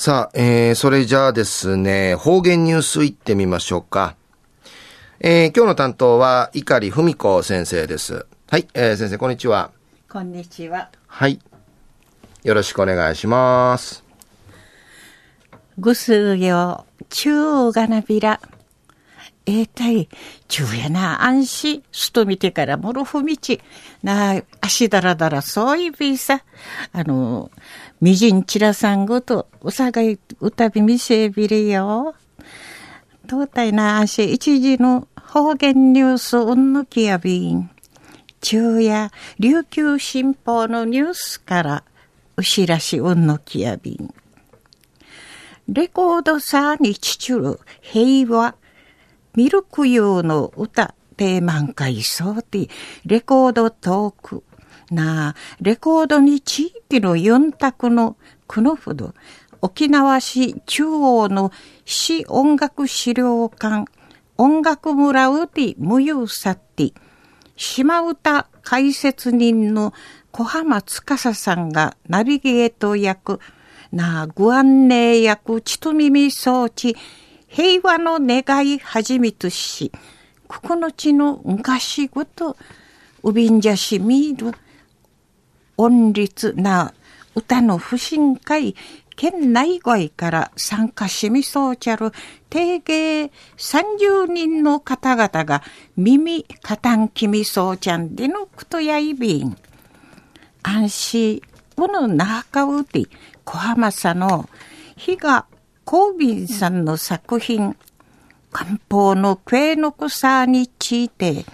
さあ、えー、それじゃあですね、方言ニュースいってみましょうか。えー、今日の担当は、碇文子先生です。はい、えー、先生、こんにちは。こんにちは。はい。よろしくお願いします。ぐすうよ、ちゅうがなびら。ええたい、ちゅうやな、安心、すと見てからもろふみち。な、足だらだら、そういびさ。あの、みじんちらさんごと、うさがい、うたびみせびれよ。とうたいな、足、一時の方言ニュース、うんぬきやびん。昼夜、琉球新報のニュースから、うしらしうんぬきやびん。レコードサーにちちゅる平和、ミルク用の歌、テーマン会そうて、レコードトーク、なあ、レコードに地域の四択のくのほど、沖縄市中央の市音楽資料館、音楽村うて無有さって、島歌解説人の小浜司さんがナビゲート役、なあ、ご案内役、ちと耳装置、平和の願いはじめとし、ここの昔ごと、うびんじゃしみる、音律な歌の不信会、県内外から参加しみそうちゃる、定芸30人の方々が耳かたんきみそうちゃんでのことやいびん。安心、この中うて、小浜さの、日がコービンさんの作品、漢方のクエの草について、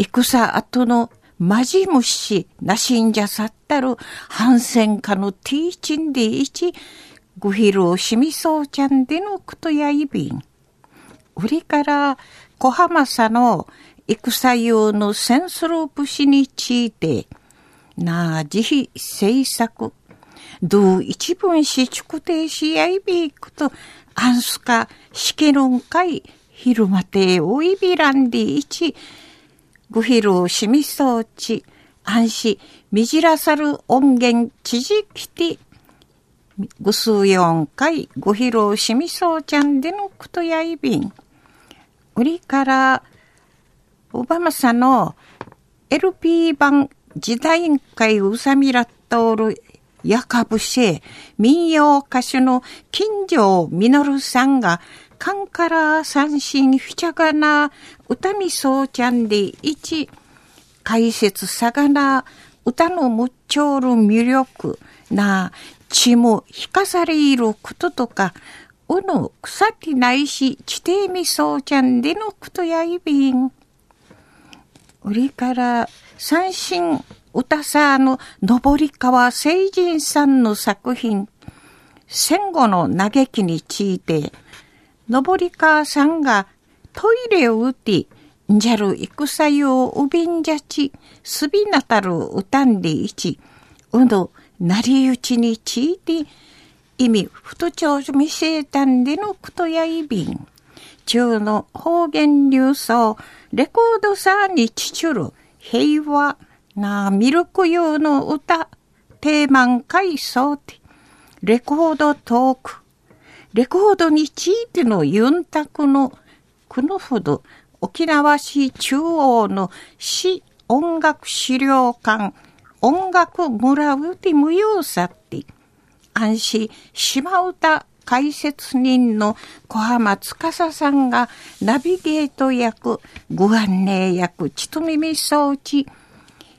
戦後のマジムシなしんじゃさったる反戦家のティーチンでいち、ごひろしみそうちゃんでのことやいびん。売りから小浜さの戦用のセンスロープ氏について、なあ、自費制作、どう一文し畜定しやいびいくと、あんすか、しけるんかい、昼まておいびらんでいち、ぐひるしみそうち、あんし、みじらさる音源ちじきて、ぐすうよんかい、ごひろしみそうちゃんでのくとやいびん。売りから、おばまさの LP 版時代委員会うさみらっとおるやかぶし、民謡歌手の金城実さんが、カンカラ三振フィチャガナ歌みそうちゃんで一、解説さがな歌のむっちょる魅力な、血も引かされいることとか、うの腐ってないし、地底みそうちゃんでのことやいびん。売りから三振歌さの登川聖人さんの作品、戦後の嘆きについて、登川さんがトイレを打ってんじゃる戦ようびんじゃち、すびなたる歌んでいち、うのなりうちについて、意味ふとちょうみせたんでのことやいびん。中の方言流送、レコードさにちちゅる平和、なあ、ミルク用の歌、テーマン回想って、レコードトーク、レコードについてのユンタクの、このほど、沖縄市中央の市音楽資料館、音楽村うて無用さって、安心島歌解説人の小浜司さんがナビゲート役、ご案内役、ちとみみ装置、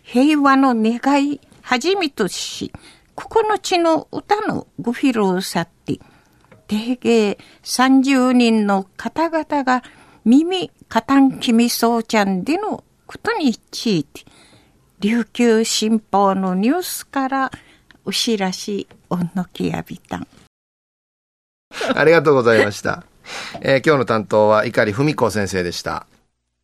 平和の願いはじめとし、九つの歌のご披露さって、定芸30人の方々が耳かたんきみそうちゃんでのことについて、琉球新報のニュースからお知らしおんのきやびたん。ありがとうございました。えー、今日の担当は碇文子先生でした。